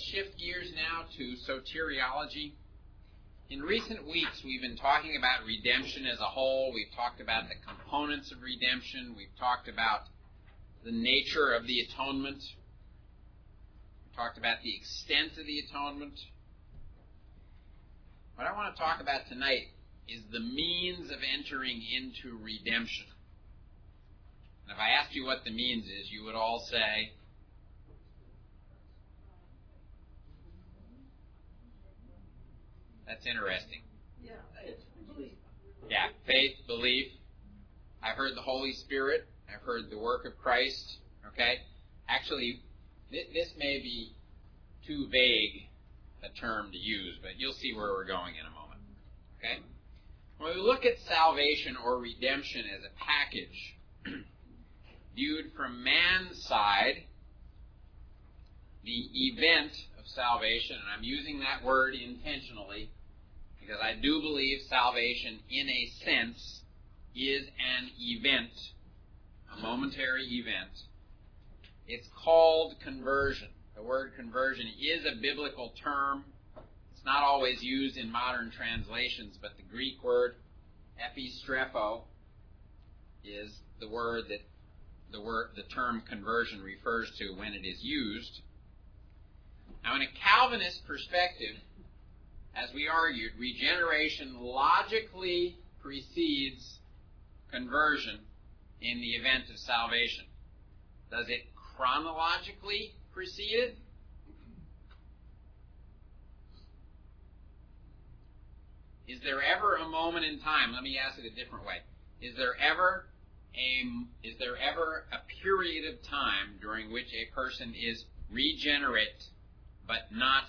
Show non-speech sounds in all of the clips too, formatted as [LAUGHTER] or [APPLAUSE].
let's shift gears now to soteriology. In recent weeks, we've been talking about redemption as a whole. We've talked about the components of redemption. We've talked about the nature of the atonement. We talked about the extent of the atonement. What I want to talk about tonight is the means of entering into redemption. And if I asked you what the means is, you would all say, That's interesting. Yeah, it's belief. Yeah, faith, belief. I've heard the Holy Spirit. I've heard the work of Christ. Okay? Actually, th- this may be too vague a term to use, but you'll see where we're going in a moment. Okay? When we look at salvation or redemption as a package, [CLEARS THROAT] viewed from man's side, the event of salvation, and I'm using that word intentionally because I do believe salvation, in a sense, is an event, a momentary event. It's called conversion. The word conversion is a biblical term. It's not always used in modern translations, but the Greek word epistrepho is the word that the word the term conversion refers to when it is used. Now in a Calvinist perspective, as we argued, regeneration logically precedes conversion in the event of salvation. Does it chronologically precede it? Is there ever a moment in time, let me ask it a different way. Is there ever a, is there ever a period of time during which a person is regenerate but not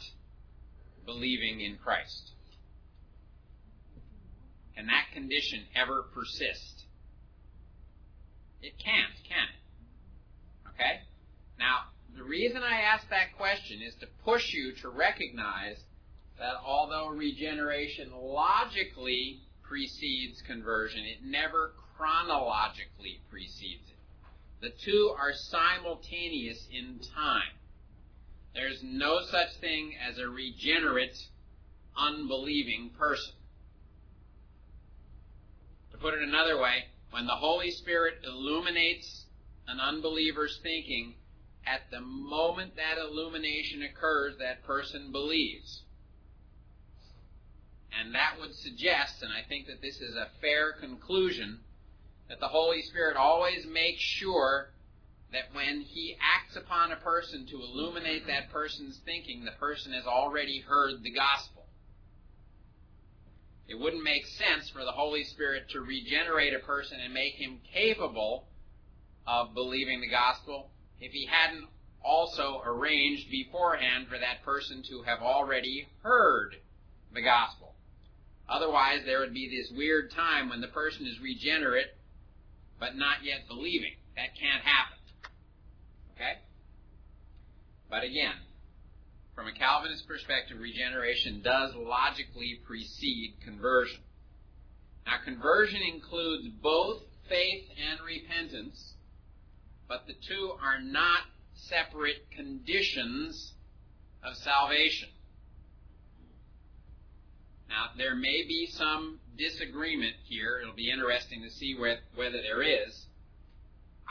believing in Christ? Can that condition ever persist? It can't, can it? Okay? Now, the reason I ask that question is to push you to recognize that although regeneration logically precedes conversion, it never chronologically precedes it. The two are simultaneous in time. There's no such thing as a regenerate, unbelieving person. To put it another way, when the Holy Spirit illuminates an unbeliever's thinking, at the moment that illumination occurs, that person believes. And that would suggest, and I think that this is a fair conclusion, that the Holy Spirit always makes sure that when he acts upon a person to illuminate that person's thinking, the person has already heard the gospel. It wouldn't make sense for the Holy Spirit to regenerate a person and make him capable of believing the gospel if he hadn't also arranged beforehand for that person to have already heard the gospel. Otherwise, there would be this weird time when the person is regenerate but not yet believing. That can't happen. Okay? But again, from a Calvinist perspective, regeneration does logically precede conversion. Now, conversion includes both faith and repentance, but the two are not separate conditions of salvation. Now, there may be some disagreement here. It'll be interesting to see whether there is.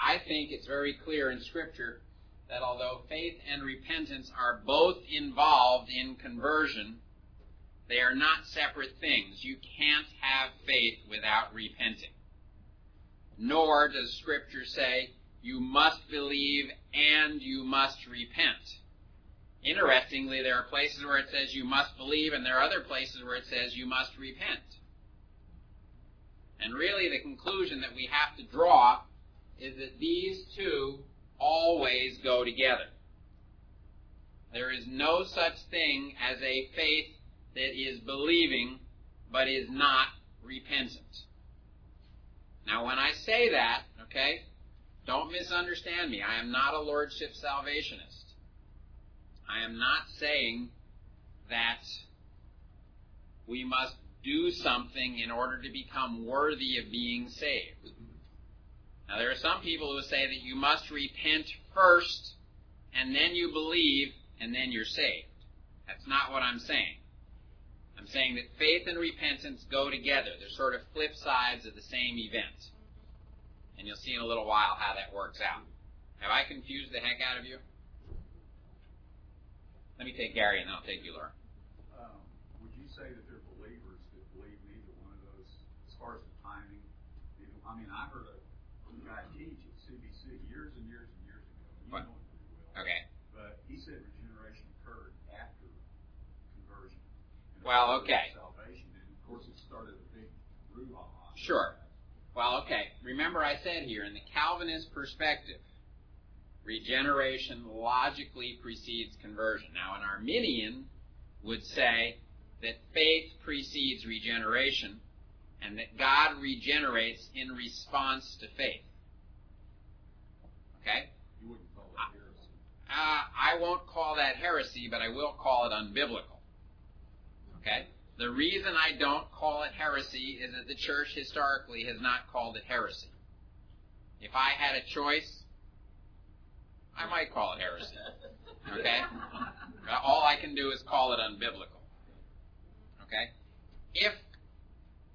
I think it's very clear in Scripture that although faith and repentance are both involved in conversion, they are not separate things. You can't have faith without repenting. Nor does Scripture say you must believe and you must repent. Interestingly, there are places where it says you must believe, and there are other places where it says you must repent. And really, the conclusion that we have to draw is that these two always go together. There is no such thing as a faith that is believing but is not repentant. Now, when I say that, okay, don't misunderstand me. I am not a Lordship salvationist. I am not saying that we must do something in order to become worthy of being saved. Now, there are some people who say that you must repent first and then you believe and then you're saved. That's not what I'm saying. I'm saying that faith and repentance go together. They're sort of flip sides of the same event. And you'll see in a little while how that works out. Have I confused the heck out of you? Let me take Gary and then I'll take you, Laura. Um, would you say that they're believers that believe neither one of those as far as the timing? I mean, I heard a guy teach at CBC years and years and years ago. You What? know him pretty well. Okay. But he said regeneration occurred after conversion. Well, okay. Salvation, and of course it started a big brouhaha. Sure. Well, okay. Remember, I said here, in the Calvinist perspective, regeneration logically precedes conversion. Now, an Arminian would say that faith precedes regeneration and that God regenerates in response to faith. Okay? You wouldn't call it heresy. Uh, I won't call that heresy, but I will call it unbiblical. Okay? The reason I don't call it heresy is that the church historically has not called it heresy. If I had a choice, I might call it heresy. Okay? All I can do is call it unbiblical. Okay? If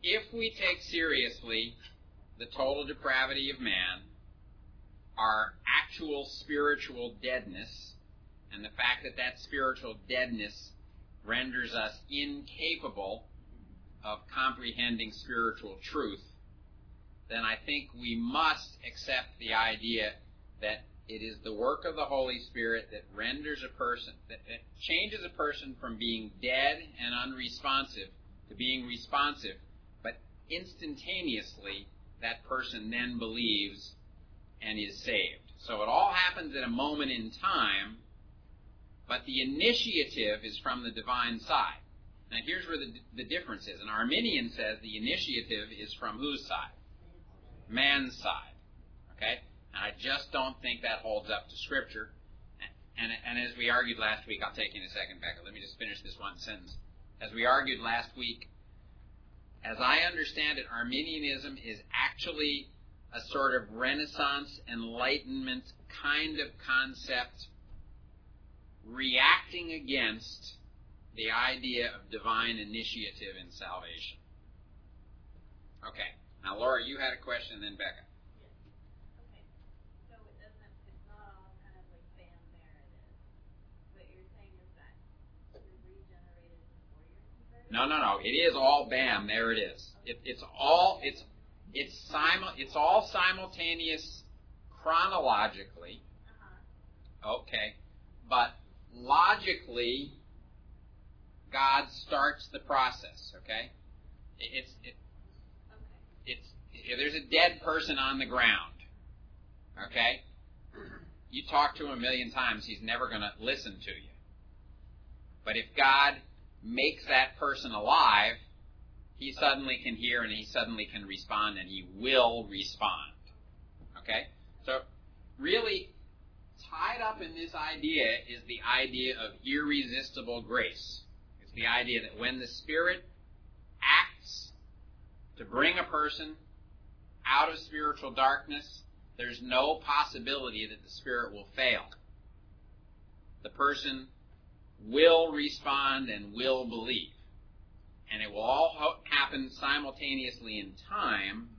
if we take seriously the total depravity of man, our actual spiritual deadness, and the fact that that spiritual deadness renders us incapable of comprehending spiritual truth, then I think we must accept the idea that it is the work of the Holy Spirit that renders a person, that, that changes a person from being dead and unresponsive to being responsive, but instantaneously that person then believes and is saved. So it all happens at a moment in time, but the initiative is from the divine side. Now here's where the, the difference is. An Arminian says the initiative is from whose side? Man's side. Okay? And I just don't think that holds up to Scripture. And, and as we argued last week, I'll take you in a second, Becca. Let me just finish this one sentence. As we argued last week, as I understand it, Arminianism is actually a sort of Renaissance Enlightenment kind of concept reacting against the idea of divine initiative in salvation. Okay. Now, Laura, you had a question, then Becca. Okay, so it doesn't, it's not all kind of like bam, there it is. What you're saying that you're regenerated before you're? No, no, no. It is all bam. There it is. It, it's all it's it's simul it's all simultaneous chronologically. Uh-huh, Okay, but logically, God starts the process. Okay, it's it, okay, it's if there's a dead person on the ground. Okay, you talk to him a million times, he's never going to listen to you. But if God makes that person alive, he suddenly can hear and he suddenly can respond and he will respond. Okay? So, really, tied up in this idea is the idea of irresistible grace. It's the idea that when the Spirit acts to bring a person out of spiritual darkness, there's no possibility that the Spirit will fail. The person will respond and will believe. And it will all ho- happen simultaneously in time,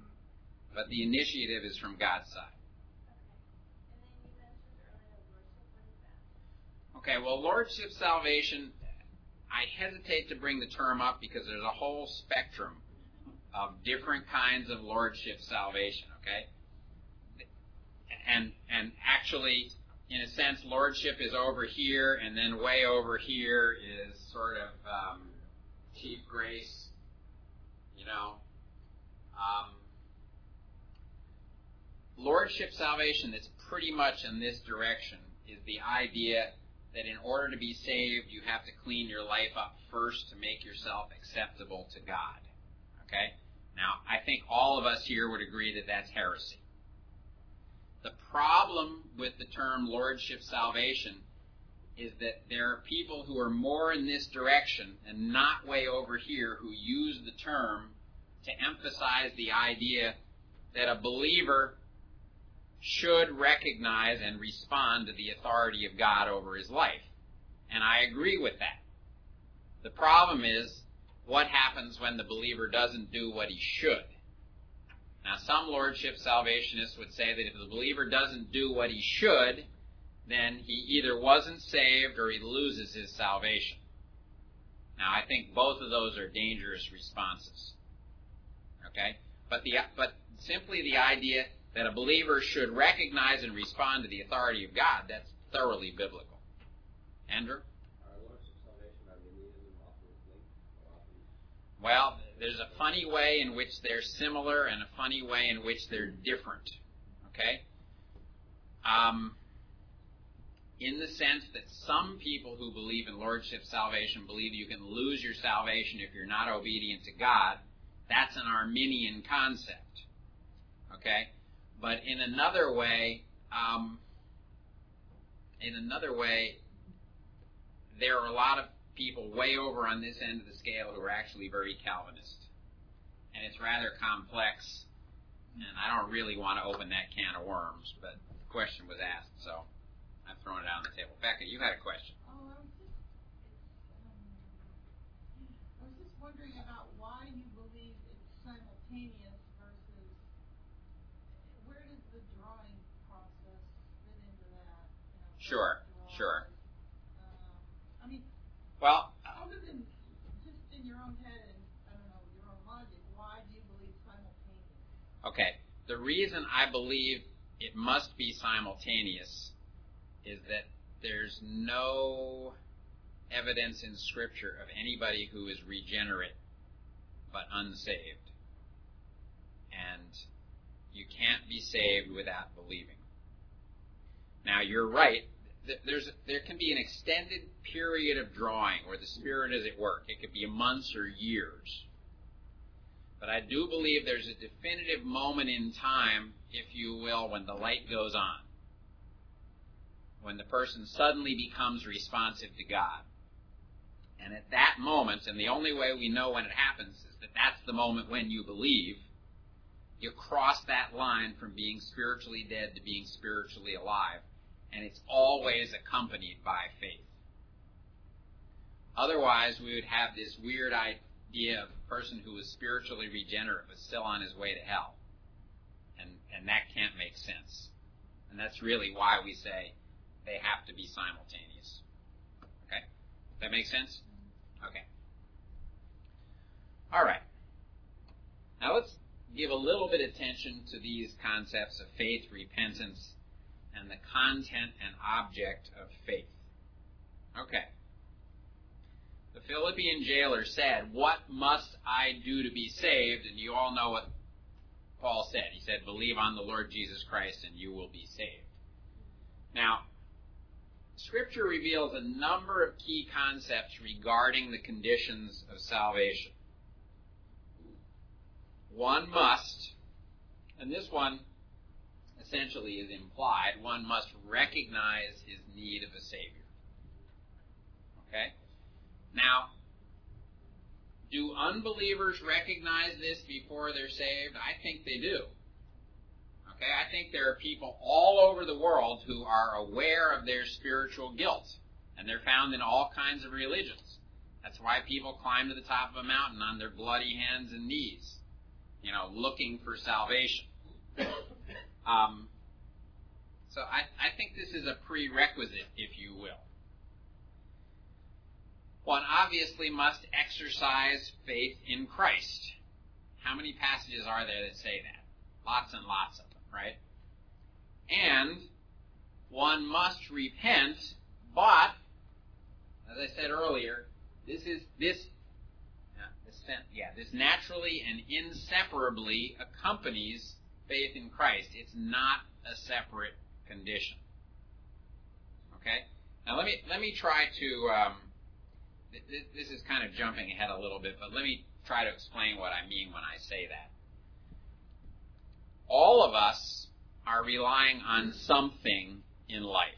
but the initiative is from God's side. okay. Well, Lordship salvation, I hesitate to bring the term up because there's a whole spectrum of different kinds of Lordship salvation, okay? And, and actually, in a sense, Lordship is over here, and then way over here is sort of um, cheap grace, you know. Um, Lordship salvation that's pretty much in this direction is the idea that in order to be saved, you have to clean your life up first to make yourself acceptable to God. Okay? Now, I think all of us here would agree that that's heresy. The problem with the term Lordship salvation is that there are people who are more in this direction and not way over here who use the term to emphasize the idea that a believer should recognize and respond to the authority of God over his life. And I agree with that. The problem is what happens when the believer doesn't do what he should. Now, some Lordship salvationists would say that if the believer doesn't do what he should, then he either wasn't saved or he loses his salvation. Now, I think both of those are dangerous responses. Okay? But the but simply the idea that a believer should recognize and respond to the authority of God, that's thoroughly biblical. Andrew? Well, there's a funny way in which they're similar and a funny way in which they're different. Okay? Um, in the sense that some people who believe in Lordship salvation believe you can lose your salvation if you're not obedient to God. That's an Arminian concept. Okay? But in another way, um, in another way, there are a lot of people way over on this end of the scale who are actually very Calvinist. And it's rather complex, and I don't really want to open that can of worms, but the question was asked, so I've it out on the table. Becca, you had a question. Oh, I was just, um, I was just wondering about why you believe it's simultaneous versus where does the drawing process fit into that? You know, Sure, sure. Um, I mean, Well, other than just in your own head and I don't know your own logic, why do you believe simultaneous? Okay. The reason I believe it must be simultaneous is that there's no evidence in Scripture of anybody who is regenerate but unsaved. And you can't be saved without believing. Now, you're right. There's, there can be an extended period of drawing where the Spirit is at work. It could be months or years. But I do believe there's a definitive moment in time, if you will, when the light goes on. When the person suddenly becomes responsive to God. And at that moment, and the only way we know when it happens is that that's the moment when you believe, you cross that line from being spiritually dead to being spiritually alive. And it's always accompanied by faith. Otherwise, we would have this weird idea of a person who was spiritually regenerate but still on his way to hell. And, and that can't make sense. And that's really why we say they have to be simultaneous. Okay? That makes sense? Mm-hmm. Okay. All right. Now let's give a little bit of attention to these concepts of faith, repentance, and the content and object of faith. Okay. The Philippian jailer said, What must I do to be saved? And you all know what Paul said. He said, Believe on the Lord Jesus Christ and you will be saved. Now, Scripture reveals a number of key concepts regarding the conditions of salvation. One must, and this one essentially is implied, one must recognize his need of a Savior. Okay? Now, do unbelievers recognize this before they're saved? I think they do. Okay, I think there are people all over the world who are aware of their spiritual guilt, and they're found in all kinds of religions. That's why people climb to the top of a mountain on their bloody hands and knees, you know, looking for salvation. [COUGHS] Um, so I, I think this is a prerequisite, if you will. One obviously must exercise faith in Christ. How many passages are there that say that? Lots and lots of right? And one must repent, but as I said earlier, this is this this, yeah, this naturally and inseparably accompanies faith in Christ. It's not a separate condition. Okay? Now let me let me try to um, this is kind of jumping ahead a little bit, but let me try to explain what I mean when I say that. All of us are relying on something in life.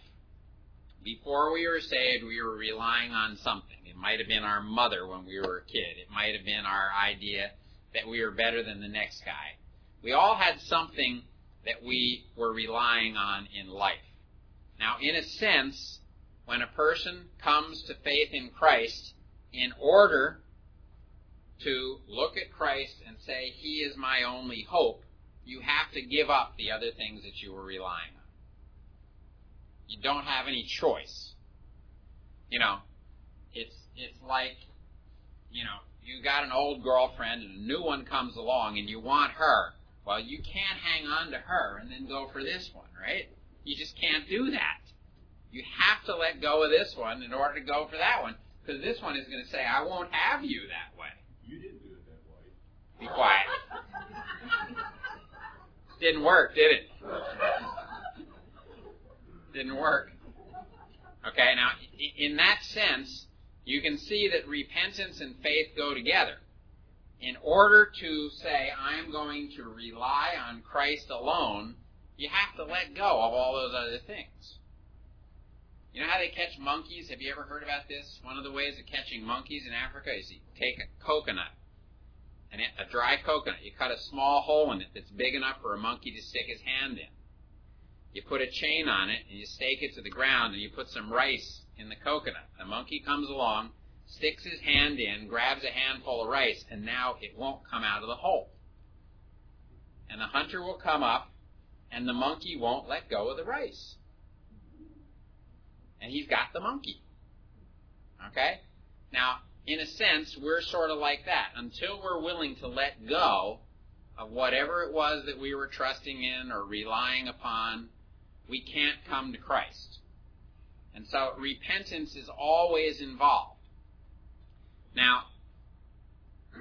Before we were saved, we were relying on something. It might have been our mother when we were a kid. It might have been our idea that we were better than the next guy. We all had something that we were relying on in life. Now, in a sense, when a person comes to faith in Christ, in order to look at Christ and say, He is my only hope, you have to give up the other things that you were relying on. You don't have any choice. You know, it's it's like, you know, you got an old girlfriend and a new one comes along and you want her. Well, you can't hang on to her and then go for this one, right? You just can't do that. You have to let go of this one in order to go for that one because this one is going to say, I won't have you that way. You didn't do it that way. Be quiet. [LAUGHS] Didn't work, did it? Didn't work. Okay, now, in that sense, you can see that repentance and faith go together. In order to say, I'm going to rely on Christ alone, you have to let go of all those other things. You know how they catch monkeys? Have you ever heard about this? One of the ways of catching monkeys in Africa is you take a coconut, and a dry coconut. You cut a small hole in it that's big enough for a monkey to stick his hand in. You put a chain on it, and you stake it to the ground, and you put some rice in the coconut. The monkey comes along, sticks his hand in, grabs a handful of rice, and now it won't come out of the hole. And the hunter will come up, and the monkey won't let go of the rice. And he's got the monkey. Okay? Now, in a sense, we're sort of like that. Until we're willing to let go of whatever it was that we were trusting in or relying upon, we can't come to Christ. And so repentance is always involved. Now, [CLEARS THROAT]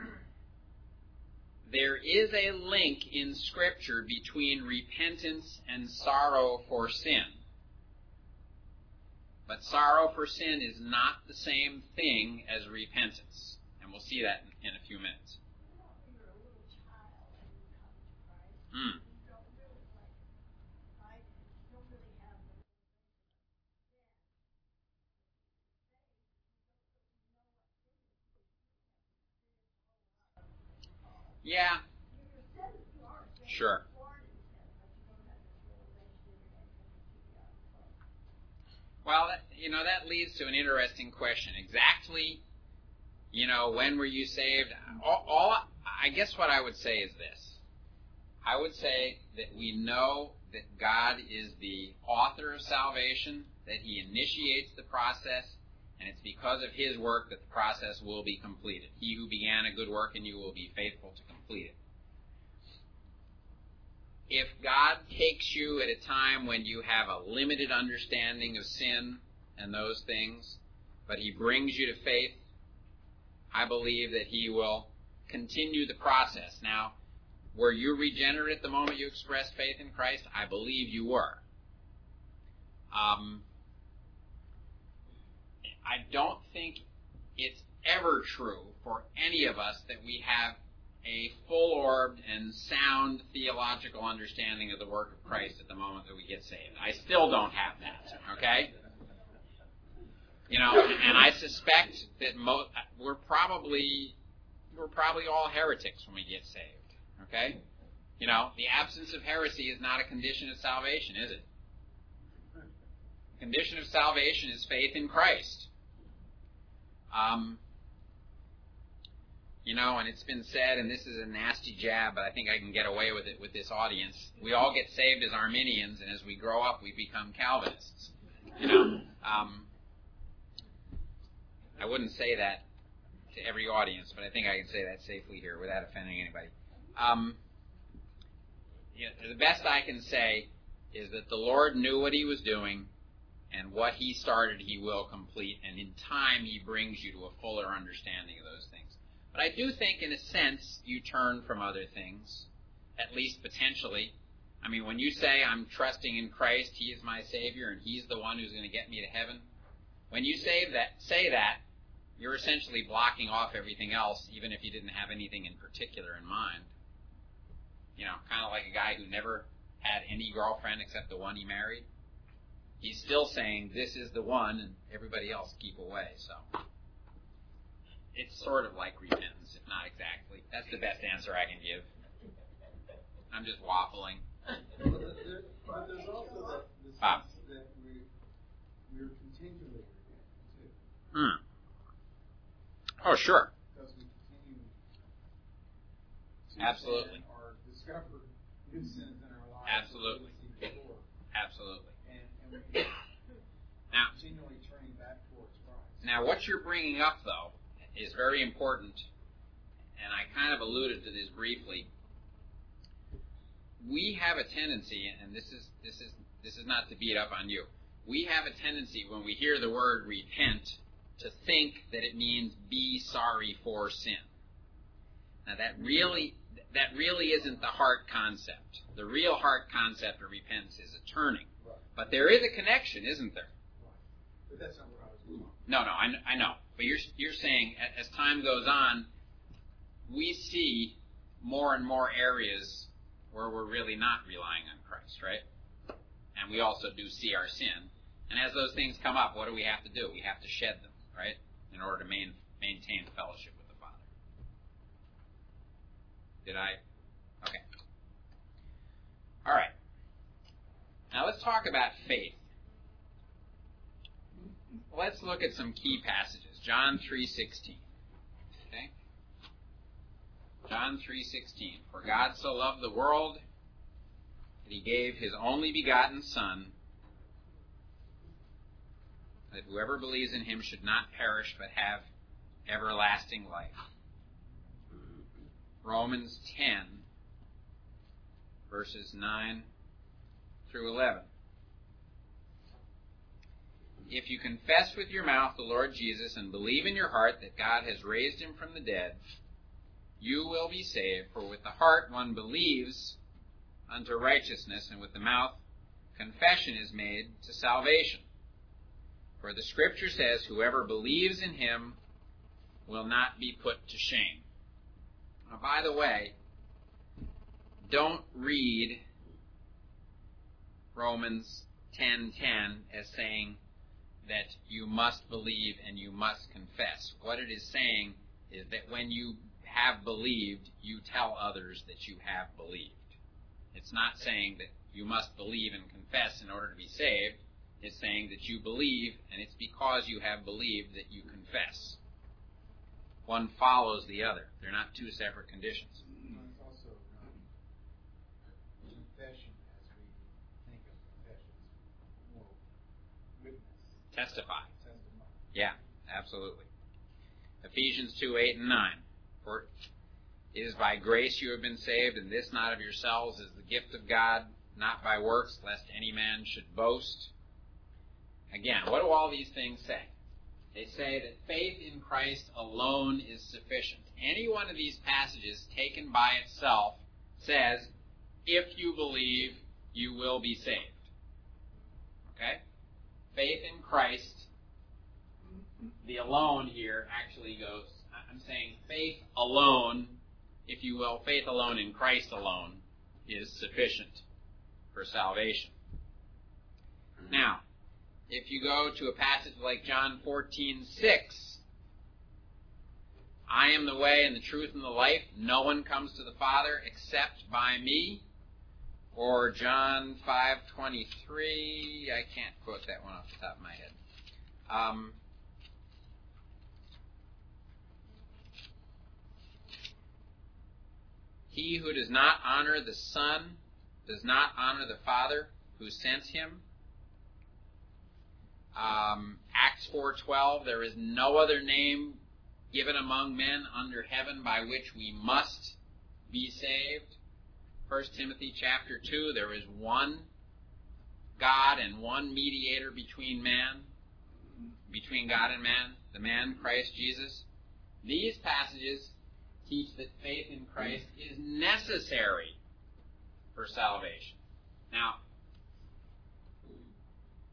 there is a link in Scripture between repentance and sorrow for sin. But sorrow for sin is not the same thing as repentance. And we'll see that in, a few minutes. Hmm. Yeah. Sure. Well, that, you know, that leads to an interesting question. Exactly, you know, when were you saved? All, all, I guess what I would say is this. I would say that we know that God is the author of salvation, that He initiates the process, and it's because of His work that the process will be completed. He who began a good work in you will be faithful to complete it if God takes you at a time when you have a limited understanding of sin and those things, but He brings you to faith, I believe that He will continue the process. Now, were you regenerate at the moment you expressed faith in Christ? I believe you were. Um, I don't think it's ever true for any of us that we have a full orbed and sound theological understanding of the work of Christ at the moment that we get saved. I still don't have that, okay? You know, and I suspect that mo- we're probably we're probably all heretics when we get saved, okay? You know, the absence of heresy is not a condition of salvation, is it? The condition of salvation is faith in Christ. Um, you know, and it's been said, and this is a nasty jab, but I think I can get away with it with this audience. We all get saved as Arminians, and as we grow up, we become Calvinists. You know, um, I wouldn't say that to every audience, but I think I can say that safely here without offending anybody. Um, you know, the best I can say is that the Lord knew what He was doing, and what He started, He will complete, and in time, He brings you to a fuller understanding of those things. But I do think, in a sense, you turn from other things, at least potentially. I mean, when you say, I'm trusting in Christ, He is my Savior, and He's the one who's going to get me to heaven, when you say that, say that, you're essentially blocking off everything else, even if you didn't have anything in particular in mind. You know, kind of like a guy who never had any girlfriend except the one he married. He's still saying, This is the one, and everybody else keep away. So it's sort of like repentance, if not exactly. That's the best answer I can give. I'm just waffling. But, there's also that, this Bob. that we we're continually repent too, Hmm. Oh, sure. because we continue to Absolutely. or discover new sins in our lives. Absolutely. Absolutely. And, and we continually turning back towards Christ. now what you're bringing up, though, is very important, and I kind of alluded to this briefly. We have a tendency, and this is this is this is not to beat up on you. We have a tendency when we hear the word repent to think that it means be sorry for sin. Now that really that really isn't the heart concept. The real heart concept of repentance is a turning. Right. But there is a connection, isn't there? Right. But that's not I was. No, no, I, I know. But you're you're saying as time goes on, we see more and more areas where we're really not relying on Christ, right? And we also do see our sin. And as those things come up, what do we have to do? We have to shed them, right? In order to main, maintain fellowship with the Father. Did I? Okay. All right. Now let's talk about faith. Let's look at some key passages. John 3:16. Okay? John 3:16. For God so loved the world that he gave his only begotten son that whoever believes in him should not perish but have everlasting life. Romans 10 verses 9 through 11. If you confess with your mouth the Lord Jesus and believe in your heart that God has raised him from the dead, you will be saved. For with the heart one believes unto righteousness, and with the mouth confession is made to salvation. For the Scripture says, Whoever believes in him will not be put to shame. Now, by the way, don't read Romans 10:10 as saying that you must believe and you must confess. What it is saying is that when you have believed, you tell others that you have believed. It's not saying that you must believe and confess in order to be saved. It's saying that you believe, and it's because you have believed that you confess. One follows the other. They're not two separate conditions. Well, It's also um, confession as we think of confession. It's more witness, Testify. Yeah, absolutely. Ephesians 2 8 and 9. For it is by grace you have been saved, and this not of yourselves is the gift of God, not by works, lest any man should boast. Again, what do all these things say? They say that faith in Christ alone is sufficient. Any one of these passages taken by itself says, if you believe, you will be saved. Okay? Faith in Christ the alone here actually goes, I'm saying faith alone, if you will, faith alone in Christ alone is sufficient for salvation. Mm-hmm. Now, if you go to a passage like John 14, 6, I am the way and the truth and the life. No one comes to the Father except by me. Or John 5:23. I can't quote that one off the top of my head. Um, he who does not honor the Son does not honor the Father who sent him. Um, Acts 4:12. There is no other name given among men under heaven by which we must be saved. 1 Timothy chapter 2, there is one God and one mediator between man, between God and man, the man Christ Jesus. These passages teach that faith in Christ is necessary for salvation. Now,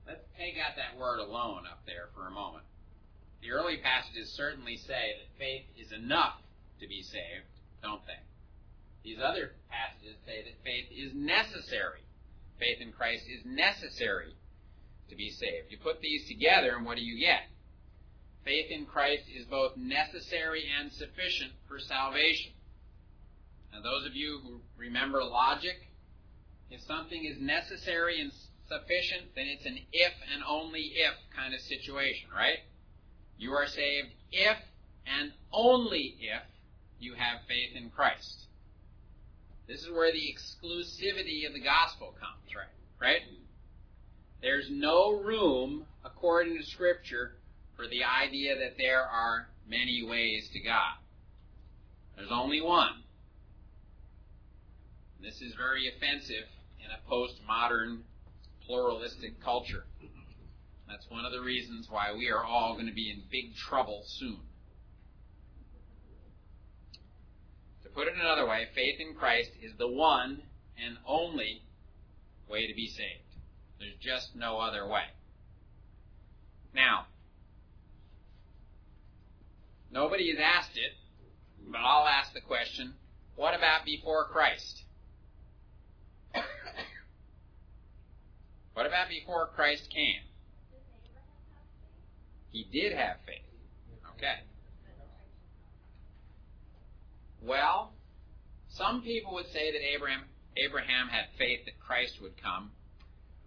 let's take out that word alone up there for a moment. The early passages certainly say that faith is enough to be saved, don't they? These other passages say that faith is necessary. Faith in Christ is necessary to be saved. You put these together, and what do you get? Faith in Christ is both necessary and sufficient for salvation. Now, those of you who remember logic, if something is necessary and sufficient, then it's an if and only if kind of situation, right? You are saved if and only if you have faith in Christ. This is where the exclusivity of the gospel comes, right? Right? There's no room, according to Scripture, for the idea that there are many ways to God. There's only one. This is very offensive in a postmodern pluralistic culture. That's one of the reasons why we are all going to be in big trouble soon. To put it another way, faith in Christ is the one and only way to be saved. There's just no other way. Now, nobody has asked it, but I'll ask the question what about before Christ? what about before Christ came? He did have faith. Okay. Well, some people would say that Abraham Abraham had faith that Christ would come.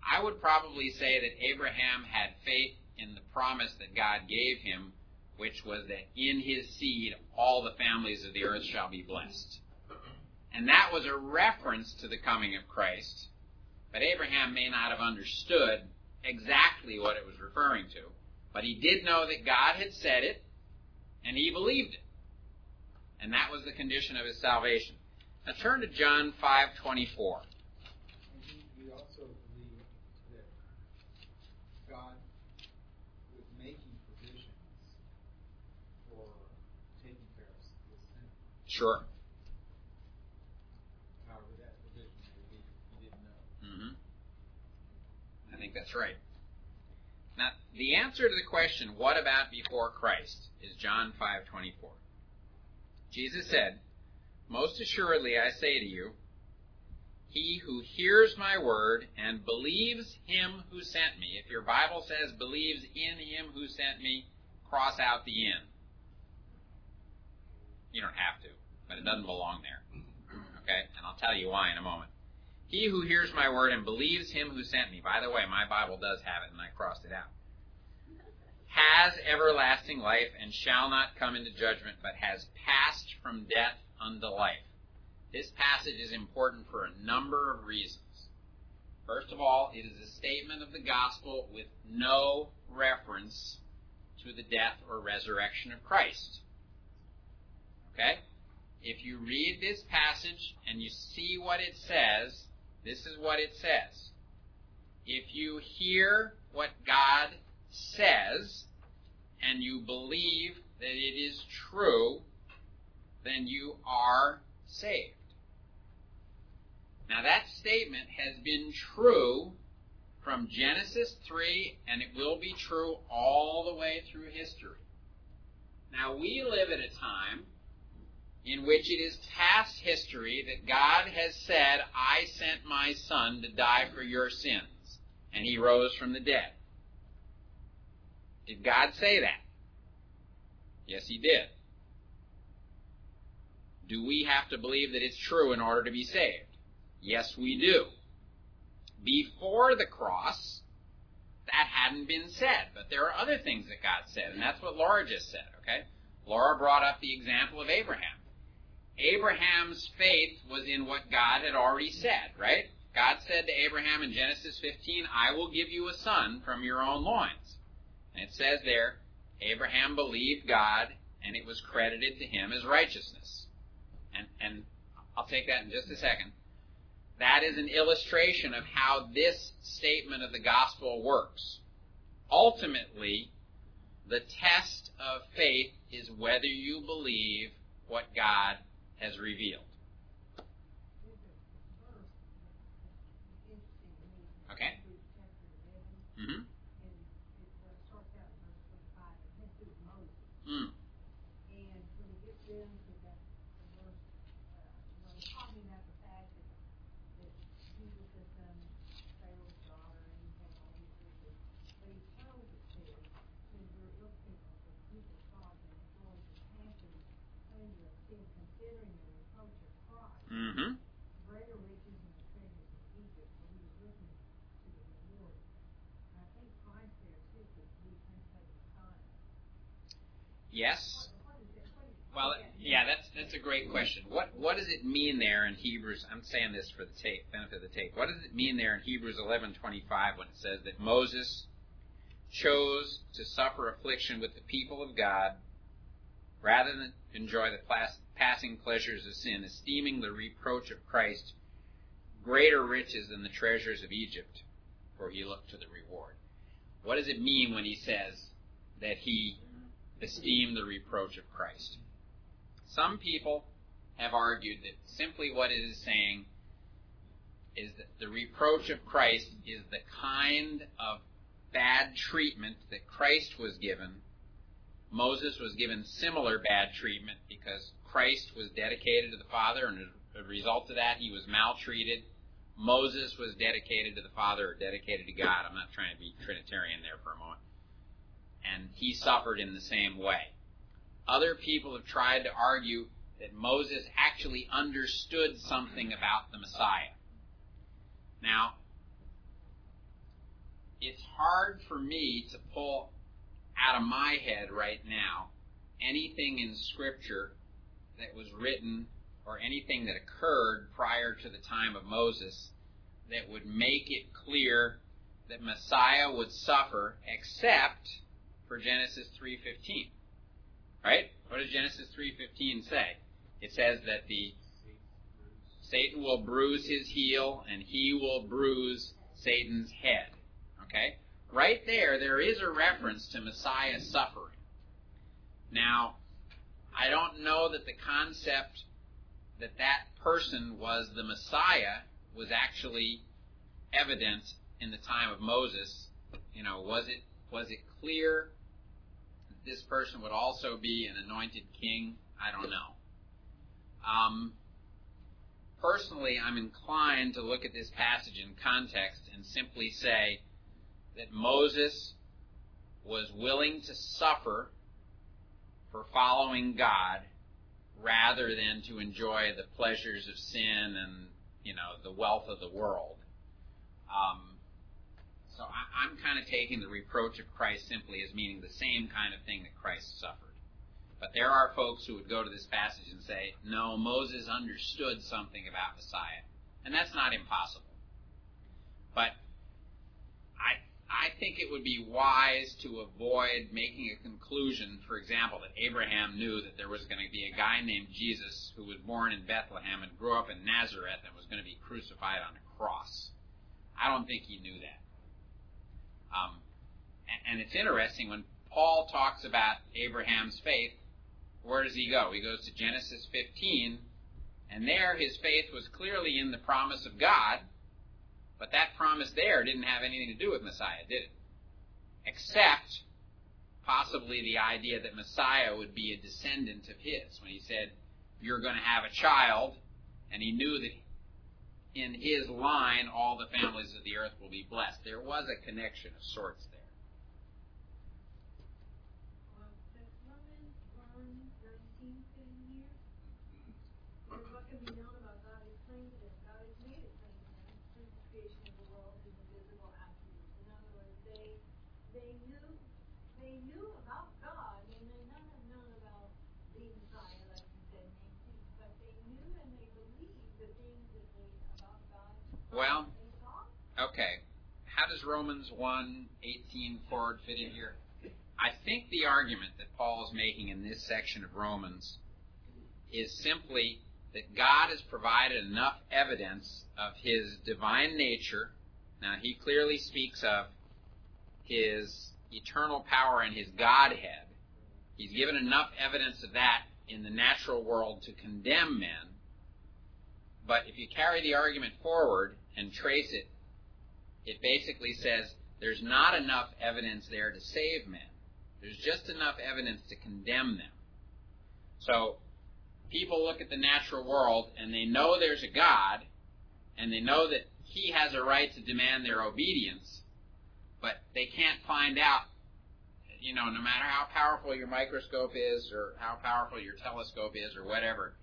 I would probably say that Abraham had faith in the promise that God gave him, which was that in his seed all the families of the earth shall be blessed. And that was a reference to the coming of Christ, but Abraham may not have understood exactly what it was referring to. But he did know that God had said it, and he believed it. And that was the condition of his salvation. Now turn to John 5:24. And we also believe that God was making provisions for taking care of this sin. Sure. However, that provision he didn't know. hmm I think that's right. Now, the answer to the question, what about before Christ, is John 5:24. Jesus said, "Most assuredly I say to you, he who hears my word and believes him who sent me, if your Bible says believes in him who sent me, cross out the in. You don't have to, but it doesn't belong there. Okay? And I'll tell you why in a moment. He who hears my word and believes him who sent me. By the way, my Bible does have it, and I crossed it out. Has everlasting life and shall not come into judgment, but has passed from death unto life. This passage is important for a number of reasons. First of all, it is a statement of the gospel with no reference to the death or resurrection of Christ. Okay? If you read this passage and you see what it says, this is what it says. If you hear what God says and you believe that it is true, then you are saved. Now that statement has been true from Genesis 3 and it will be true all the way through history. Now we live at a time in which it is past history that God has said, I sent my Son to die for your sins, and he rose from the dead. Did God say that? Yes, he did. Do we have to believe that it's true in order to be saved? Yes, we do. Before the cross, that hadn't been said, but there are other things that God said, and that's what Laura just said, okay? Laura brought up the example of Abraham. Abraham's faith was in what God had already said, right? God said to Abraham in Genesis 15, I will give you a son from your own loins. And it says there, Abraham believed God, and it was credited to him as righteousness. And, and I'll take that in just a second. That is an illustration of how this statement of the gospel works. Ultimately, the test of faith is whether you believe what God has revealed. Okay. Mm-hmm. Mm. And when it gets into that verse, uh, when it's talking about the fact that, that Jesus has done Pharaoh's daughter and he's done all these things, but he tells it to, when you're looking at the people saw him going to happen, when you have seen considering the reproach of Christ, Mm-hmm. greater riches and the treasures of Egypt, for he was looking to the Yes. Well, yeah, that's that's a great question. What what does it mean there in Hebrews? I'm saying this for the tape benefit of the tape. What does it mean there in Hebrews 11:25 when it says that Moses chose to suffer affliction with the people of God rather than enjoy the plas- passing pleasures of sin, esteeming the reproach of Christ greater riches than the treasures of Egypt, for he looked to the reward. What does it mean when he says that he esteemed the reproach of Christ? Some people have argued that simply what it is saying is that the reproach of Christ is the kind of bad treatment that Christ was given. Moses was given similar bad treatment because Christ was dedicated to the Father, and as a result of that, he was maltreated. Moses was dedicated to the Father or dedicated to God. I'm not trying to be Trinitarian there for a moment. And he suffered in the same way. Other people have tried to argue that Moses actually understood something about the Messiah. Now, it's hard for me to pull out of my head right now anything in Scripture that was written or anything that occurred prior to the time of Moses that would make it clear that Messiah would suffer except for Genesis 3:15. Right? What does Genesis 3:15 say? It says that the Satan will bruise his heel and he will bruise Satan's head. Okay? Right there, there is a reference to Messiah suffering. Now, I don't know that the concept that that person was the Messiah was actually evident in the time of Moses. You know, was it was it clear this person would also be an anointed king? I don't know. Um, personally, I'm inclined to look at this passage in context and simply say that Moses was willing to suffer for following God rather than to enjoy the pleasures of sin and you know the wealth of the world. Um, so I, I'm kind of taking the reproach of Christ simply as meaning the same kind of thing that Christ suffered. But there are folks who would go to this passage and say, no, Moses understood something about Messiah. And that's not impossible. But I, I think it would be wise to avoid making a conclusion, for example, that Abraham knew that there was going to be a guy named Jesus who was born in Bethlehem and grew up in Nazareth and was going to be crucified on a cross. I don't think he knew that. Um, and, and it's interesting when Paul talks about Abraham's faith, where does he go? He goes to Genesis 15, and there his faith was clearly in the promise of God, but that promise there didn't have anything to do with Messiah, did it? Except possibly the idea that Messiah would be a descendant of his. When he said, You're going to have a child, and he knew that in his line all the families of the earth will be blessed. There was a connection of sorts there. Um, does Romans one nineteen fit in here? And what can be known about God is plain to them, God has made it plain to them, since the creation of the world, his invisible attributes. In other words, they, they knew, they knew about God, and they not have known about the Messiah, like you said, Nancy, but they knew and they believed the things that they, about God. Well, They saw. Okay. How does Romans 1 18 forward fit in here? I think the argument that Paul is making in this section of Romans is simply that God has provided enough evidence of his divine nature. Now, he clearly speaks of his eternal power and his Godhead. He's given enough evidence of that in the natural world to condemn men. But if you carry the argument forward and trace it, it basically says there's not enough evidence there to save men. There's just enough evidence to condemn them. So people look at the natural world and they know there's a God and they know that he has a right to demand their obedience, but they can't find out, you know, no matter how powerful your microscope is or how powerful your telescope is or whatever,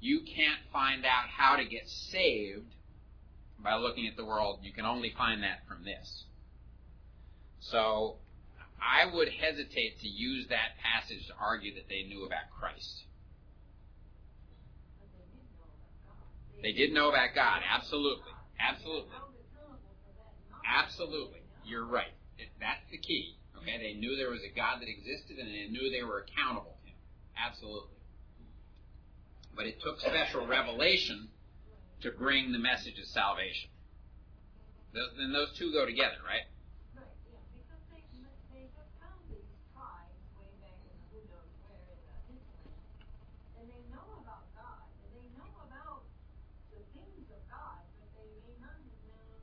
you can't find out how to get saved by looking at the world. You can only find that from this. So I would hesitate to use that passage to argue that they knew about Christ. They did know about God. Know about God, absolutely. Absolutely. They were held accountable for that knowledge. Absolutely. You're right. That's the key. Okay, they knew there was a God that existed and they knew they were accountable to him. Absolutely. But it took special revelation to bring the message of salvation. Th- Then those two go together, right? Right, yeah, because they, they have found these tribes way back in who knows where in the hinterland, and they know about God, and they know about the things of God, but they may not have known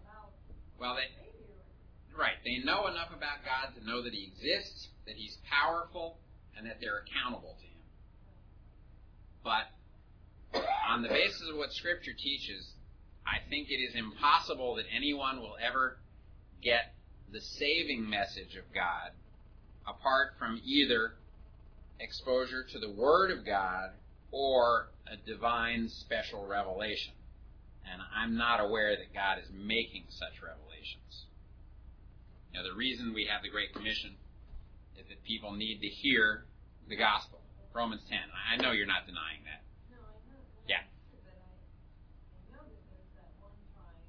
about Well, they, Savior. right. They know enough about God to know that He exists, that He's powerful, and that they're accountable to Him. But on the basis of what Scripture teaches, I think it is impossible that anyone will ever get the saving message of God apart from either exposure to the Word of God or a divine special revelation. And I'm not aware that God is making such revelations. Know, the reason we have the Great Commission is that people need to hear the gospel. Romans 10. I know you're not denying that. No, I know. I Yeah. understand, But I, I know that there's that one tribe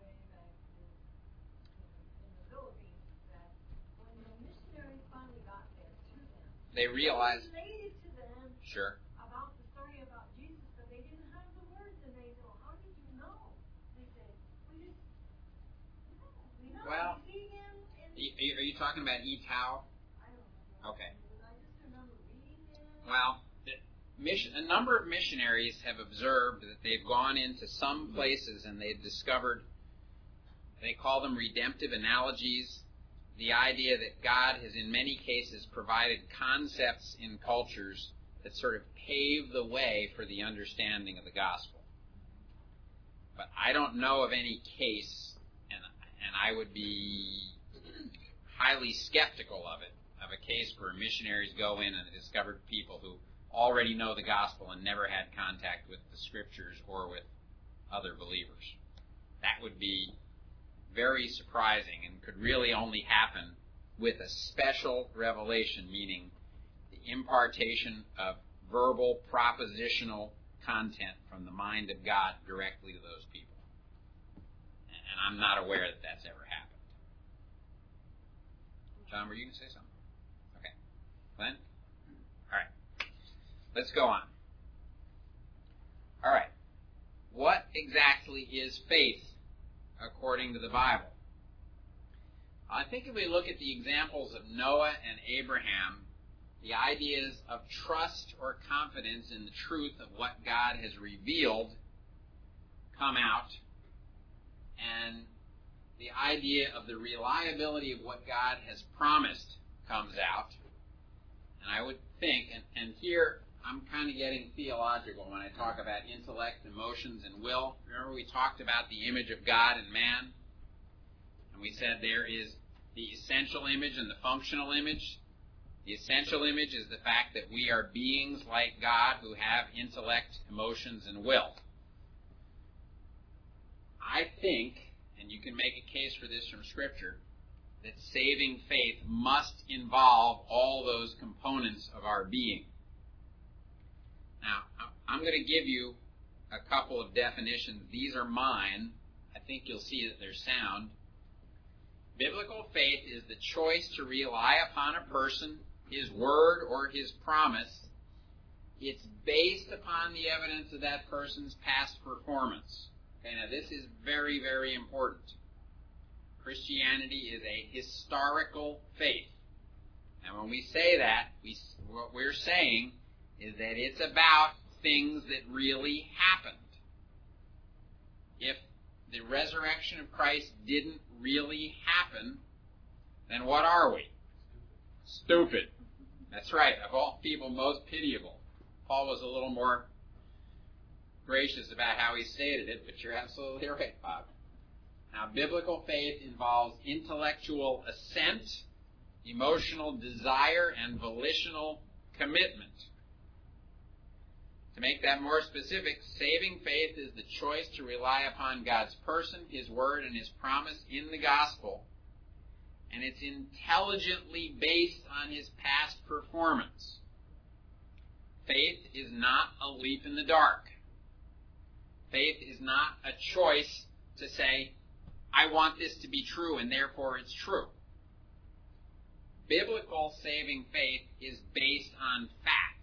way back in, in the Philippines that when the missionaries finally got there to them, They realize, They related to them sure, about the story about Jesus, but they didn't have the words, and they go, "How did you know?" They said, "We just, we know, we know. Well, we see him." And are you, talking about E Etau? I don't know. Okay. But I just remember reading them. Well, mission, a number of missionaries have observed that they've gone into some places and they've discovered, they call them redemptive analogies, the idea that God has in many cases provided concepts in cultures that sort of pave the way for the understanding of the gospel. But I don't know of any case, and, and I would be highly skeptical of it, of a case where missionaries go in and discovered people who already know the gospel and never had contact with the scriptures or with other believers. That would be very surprising and could really only happen with a special revelation, meaning the impartation of verbal, propositional content from the mind of God directly to those people. And I'm not aware that that's ever happened. John, were you going to say something? Okay. Glenn? All right. Let's go on. All right. What exactly is faith according to the Bible? I think if we look at the examples of Noah and Abraham, the ideas of trust or confidence in the truth of what God has revealed come out, and the idea of the reliability of what God has promised comes out. And I would think, and, and here I'm kind of getting theological when I talk about intellect, emotions, and will. Remember, we talked about the image of God in man? And we said there is the essential image and the functional image. The essential image is the fact that we are beings like God who have intellect, emotions, and will. I think, and you can make a case for this from Scripture, that saving faith must involve all those components of our being. I'm going to give you a couple of definitions. These are mine. I think you'll see that they're sound. Biblical faith is the choice to rely upon a person, his word, or his promise. It's based upon the evidence of that person's past performance. Okay, now this is very, very important. Christianity is a historical faith. And when we say that, we, what we're saying is that it's about things that really happened. If the resurrection of Christ didn't really happen, then what are we? Stupid. That's right. Of all people, most pitiable. Paul was a little more gracious about how he stated it, but you're absolutely right, Bob. Now, biblical faith involves intellectual assent, emotional desire, and volitional commitment. To make that more specific, saving faith is the choice to rely upon God's person, His word, and His promise in the gospel, and it's intelligently based on his past performance. Faith is not a leap in the dark. Faith is not a choice to say, I want this to be true and therefore it's true. Biblical saving faith is based on facts.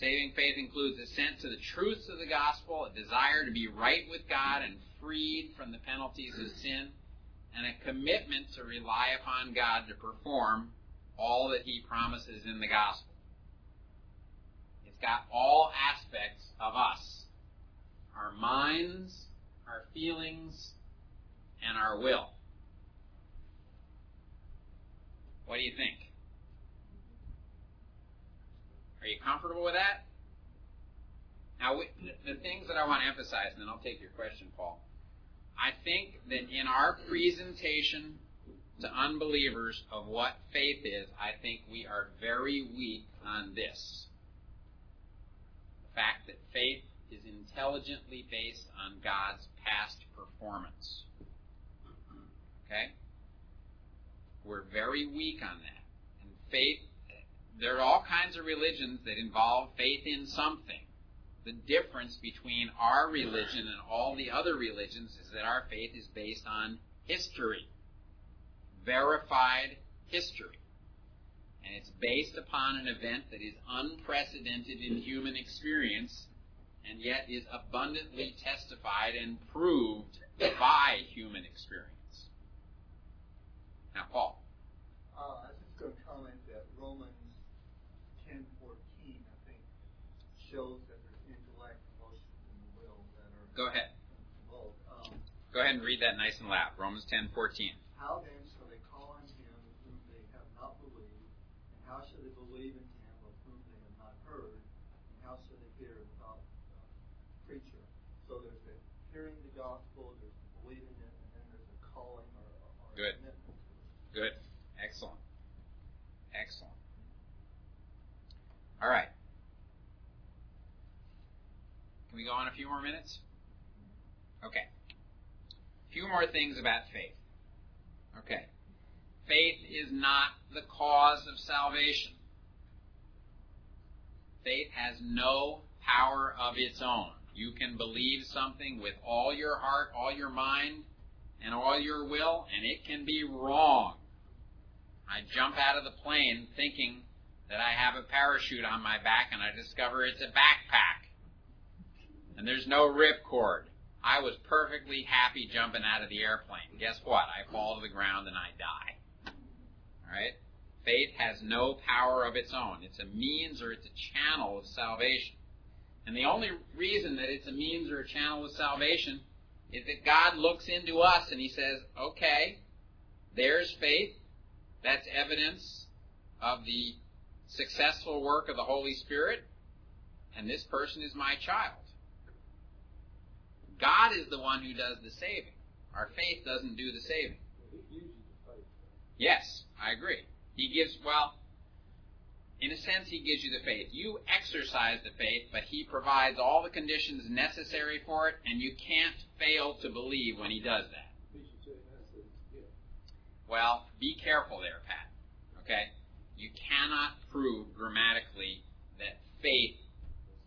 Saving faith includes assent to the truths of the gospel, a desire to be right with God and freed from the penalties of sin, and a commitment to rely upon God to perform all that He promises in the gospel. It's got all aspects of us our minds, our feelings, and our will. What do you think? Are you comfortable with that? Now, the things that I want to emphasize, and then I'll take your question, Paul. I think that in our presentation to unbelievers of what faith is, I think we are very weak on this. The fact that faith is intelligently based on God's past performance. Okay? We're very weak on that. And faith, there are all kinds of religions that involve faith in something. The difference between our religion and all the other religions is that our faith is based on history, verified history. And it's based upon an event that is unprecedented in human experience and yet is abundantly testified and proved by human experience. Now, Paul. Uh, I was just going to comment that Romans 10:14, I think, shows that there's intellect, emotions, and the will that are Go ahead. involved. Um, Go ahead and read that nice and loud. Romans 10:14. how then shall they call on him whom they have not believed? And how shall they believe in him of whom they have not heard? And how shall they hear without uh, preacher? So there's the hearing the gospel, there's the believing it, and then there's the calling or, or Good. commitment. Good. Excellent. Excellent. All right. Can we go on a few more minutes? Okay. A few more things about faith. Okay. Faith is not the cause of salvation. Faith has no power of its own. You can believe something with all your heart, all your mind, and all your will, and it can be wrong. I jump out of the plane thinking that I have a parachute on my back, and I discover it's a backpack. And there's no ripcord. I was perfectly happy jumping out of the airplane. Guess what? I fall to the ground and I die. Alright? Faith has no power of its own. It's a means or it's a channel of salvation. And the only reason that it's a means or a channel of salvation is that God looks into us and He says, okay, there's faith. That's evidence of the successful work of the Holy Spirit. And this person is my child. God is the one who does the saving. Our faith doesn't do the saving. Yes, I agree. He gives, well, in a sense, He gives you the faith. You exercise the faith, but He provides all the conditions necessary for it, and you can't fail to believe when He does that. Well, be careful there, Pat. Okay? You cannot prove grammatically that faith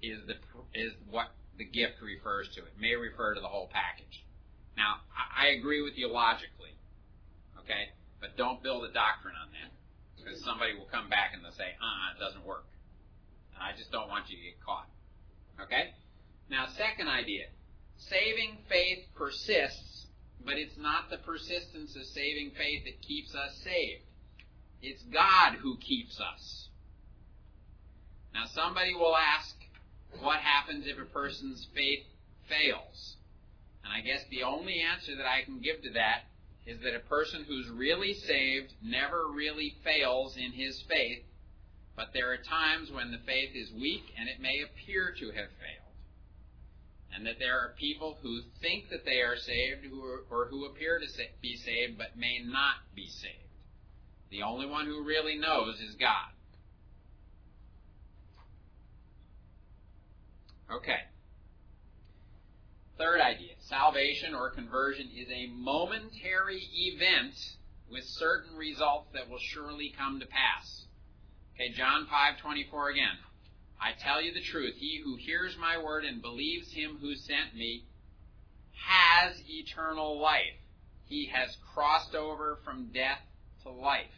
is the is what the gift refers to. It may refer to the whole package. Now, I, agree with you logically, okay, but don't build a doctrine on that because somebody will come back and they'll say, "Uh, it doesn't work." And I just don't want you to get caught. Okay? Now, second idea: saving faith persists, but it's not the persistence of saving faith that keeps us saved. It's God who keeps us. Now, somebody will ask, what happens if a person's faith fails? And I guess the only answer that I can give to that is that a person who's really saved never really fails in his faith, but there are times when the faith is weak and it may appear to have failed. And that there are people who think that they are saved who are, or who appear to be saved but may not be saved. The only one who really knows is God. Okay. third idea salvation or conversion is a momentary event with certain results that will surely come to pass. Okay, John 5:24 again. I tell you the truth, he who hears my word and believes him who sent me has eternal life. He has crossed over from death to life.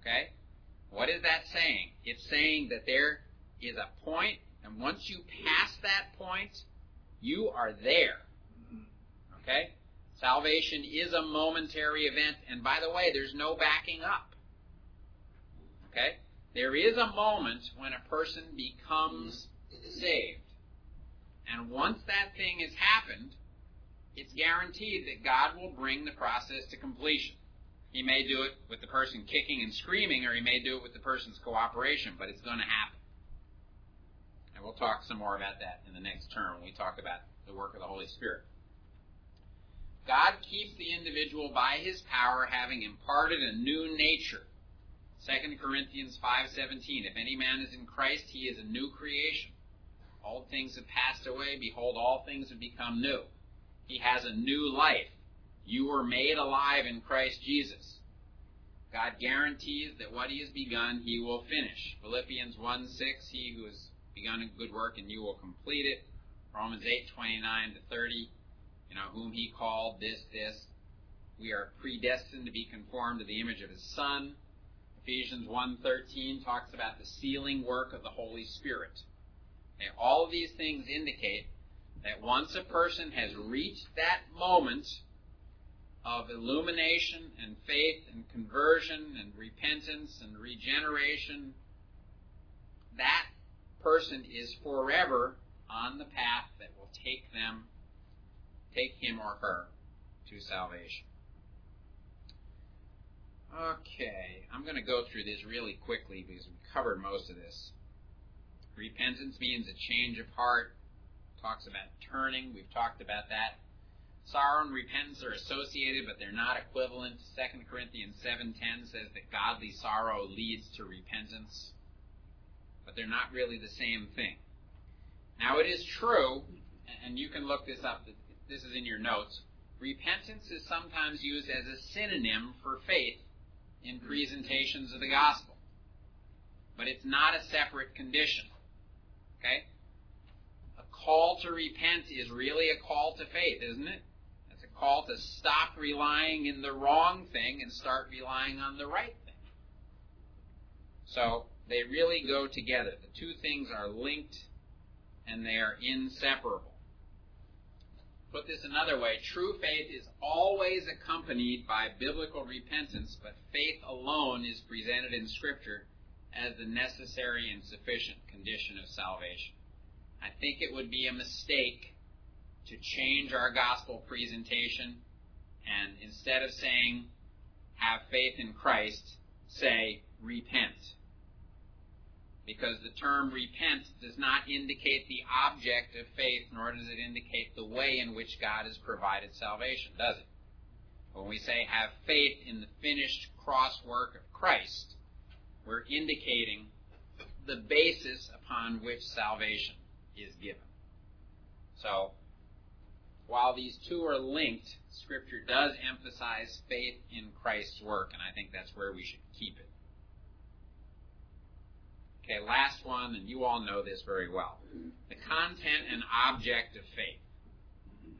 Okay? What is that saying? It's saying that there is a point, and once you pass that point, you are there. Okay? Salvation is a momentary event, and by the way, there's no backing up. Okay? There is a moment when a person becomes saved. And once that thing has happened, it's guaranteed that God will bring the process to completion. He may do it with the person kicking and screaming, or he may do it with the person's cooperation, but it's going to happen. And we'll talk some more about that in the next term when we talk about the work of the Holy Spirit. God keeps the individual by his power, having imparted a new nature. 2 Corinthians 5:17 If any man is in Christ, he is a new creation. Old things have passed away, behold all things have become new. He has a new life. You were made alive in Christ Jesus. God guarantees that what he has begun, he will finish. Philippians 1 6, he who has begun a good work and you will complete it. Romans 8 29 to 30, you know, whom he called, this, this. We are predestined to be conformed to the image of his Son. Ephesians 1.13 talks about the sealing work of the Holy Spirit. And all of these things indicate that once a person has reached that moment of illumination and faith and conversion and repentance and regeneration, that person is forever on the path that will take them, take him or her to salvation. Okay, I'm going to go through this really quickly because we covered most of this. Repentance means a change of heart. Talks about turning. We've talked about that. Sorrow and repentance are associated, but they're not equivalent. 2 Corinthians 7:10 says that godly sorrow leads to repentance, but they're not really the same thing. Now it is true, and you can look this up. This is in your notes. Repentance is sometimes used as a synonym for faith in presentations of the gospel, but it's not a separate condition. Okay? A call to repent is really a call to faith, isn't it? It's a call to stop relying in the wrong thing and start relying on the right thing. So they really go together. The two things are linked and they are inseparable. Put this another way, true faith is always accompanied by biblical repentance, but faith alone is presented in Scripture as the necessary and sufficient condition of salvation. I think it would be a mistake to change our gospel presentation and instead of saying, have faith in Christ, say, repent. Because the term repent does not indicate the object of faith, nor does it indicate the way in which God has provided salvation, does it? When we say have faith in the finished cross work of Christ, we're indicating the basis upon which salvation is given. So, while these two are linked, Scripture does emphasize faith in Christ's work, and I think that's where we should keep it. Okay, last one, and you all know this very well. The content and object of faith.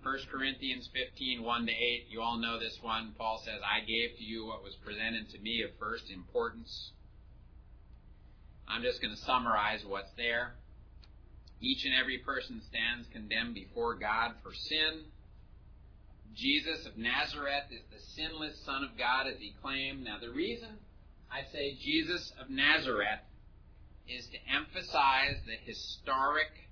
1 Corinthians 15, 1 to 8, you all know this one. Paul says, I gave to you what was presented to me of first importance I'm just going to summarize what's there. Each and every person stands condemned before God for sin. Jesus of Nazareth is the sinless Son of God, as he claimed. Now, the reason I say Jesus of Nazareth is to emphasize the historic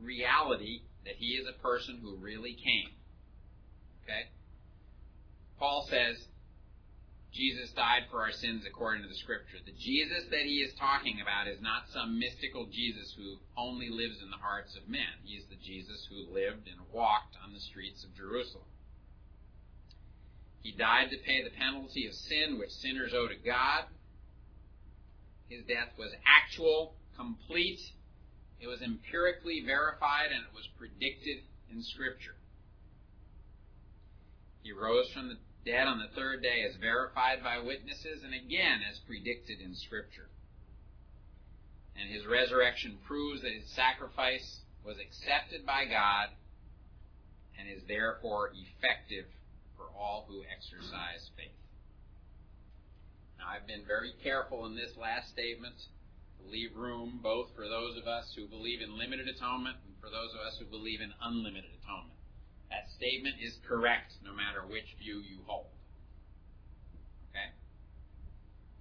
reality that he is a person who really came. Okay? Paul says, Jesus died for our sins according to the scripture. The Jesus that he is talking about is not some mystical Jesus who only lives in the hearts of men. He is the Jesus who lived and walked on the streets of Jerusalem. He died to pay the penalty of sin which sinners owe to God. His death was actual, complete. It was empirically verified and it was predicted in Scripture. He rose from the dead on the third day as verified by witnesses and again as predicted in Scripture. And his resurrection proves that his sacrifice was accepted by God and is therefore effective for all who exercise faith. Now, I've been very careful in this last statement to leave room both for those of us who believe in limited atonement and for those of us who believe in unlimited atonement. That statement is correct no matter which view you hold. Okay?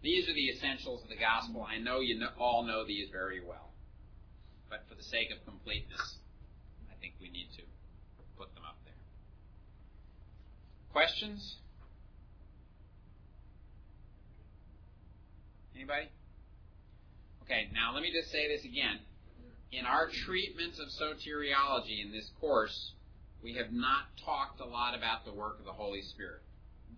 These are the essentials of the gospel. I know you all know these very well. But for the sake of completeness, I think we need to put them up there. Questions? Anybody? Okay, now let me just say this again. In our treatment of soteriology in this course, we have not talked a lot about the work of the Holy Spirit.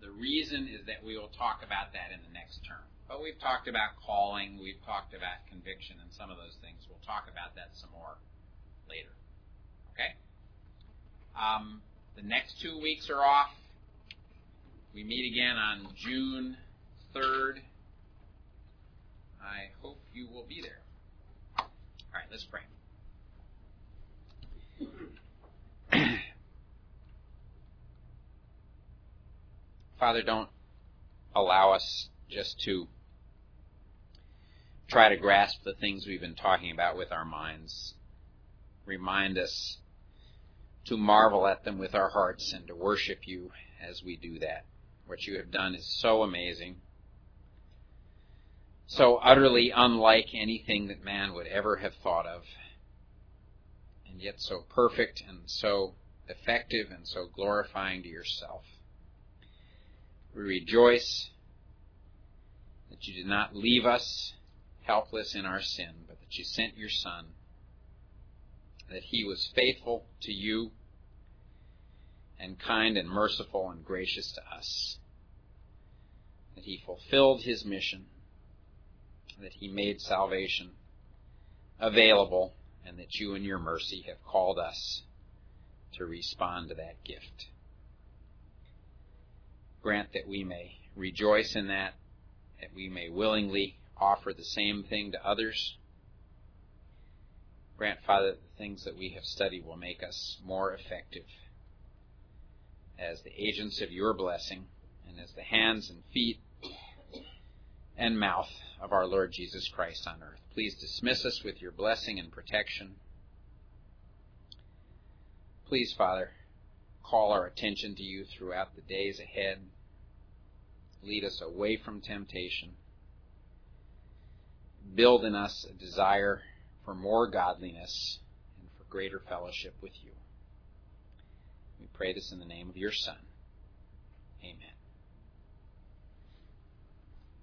The reason is that we will talk about that in the next term. But we've talked about calling, we've talked about conviction, and some of those things. We'll talk about that some more later. Okay? Um, the next two weeks are off. We meet again on June 3rd. I hope you will be there. All right, let's pray. [CLEARS THROAT] Father, don't allow us just to try to grasp the things we've been talking about with our minds. Remind us to marvel at them with our hearts and to worship you as we do that. What you have done is so amazing, so utterly unlike anything that man would ever have thought of, and yet so perfect and so effective and so glorifying to yourself. We rejoice that you did not leave us helpless in our sin, but that you sent your Son, that he was faithful to you and kind and merciful and gracious to us, that he fulfilled his mission, that he made salvation available, and that you in your mercy have called us to respond to that gift. Grant that we may rejoice in that, that we may willingly offer the same thing to others. Grant, Father, that the things that we have studied will make us more effective as the agents of your blessing and as the hands and feet and mouth of our Lord Jesus Christ on earth. Please dismiss us with your blessing and protection. Please, Father, call our attention to you throughout the days ahead. Lead us away from temptation build in us a desire for more godliness and for greater fellowship with you. We pray this in the name of your Son. Amen.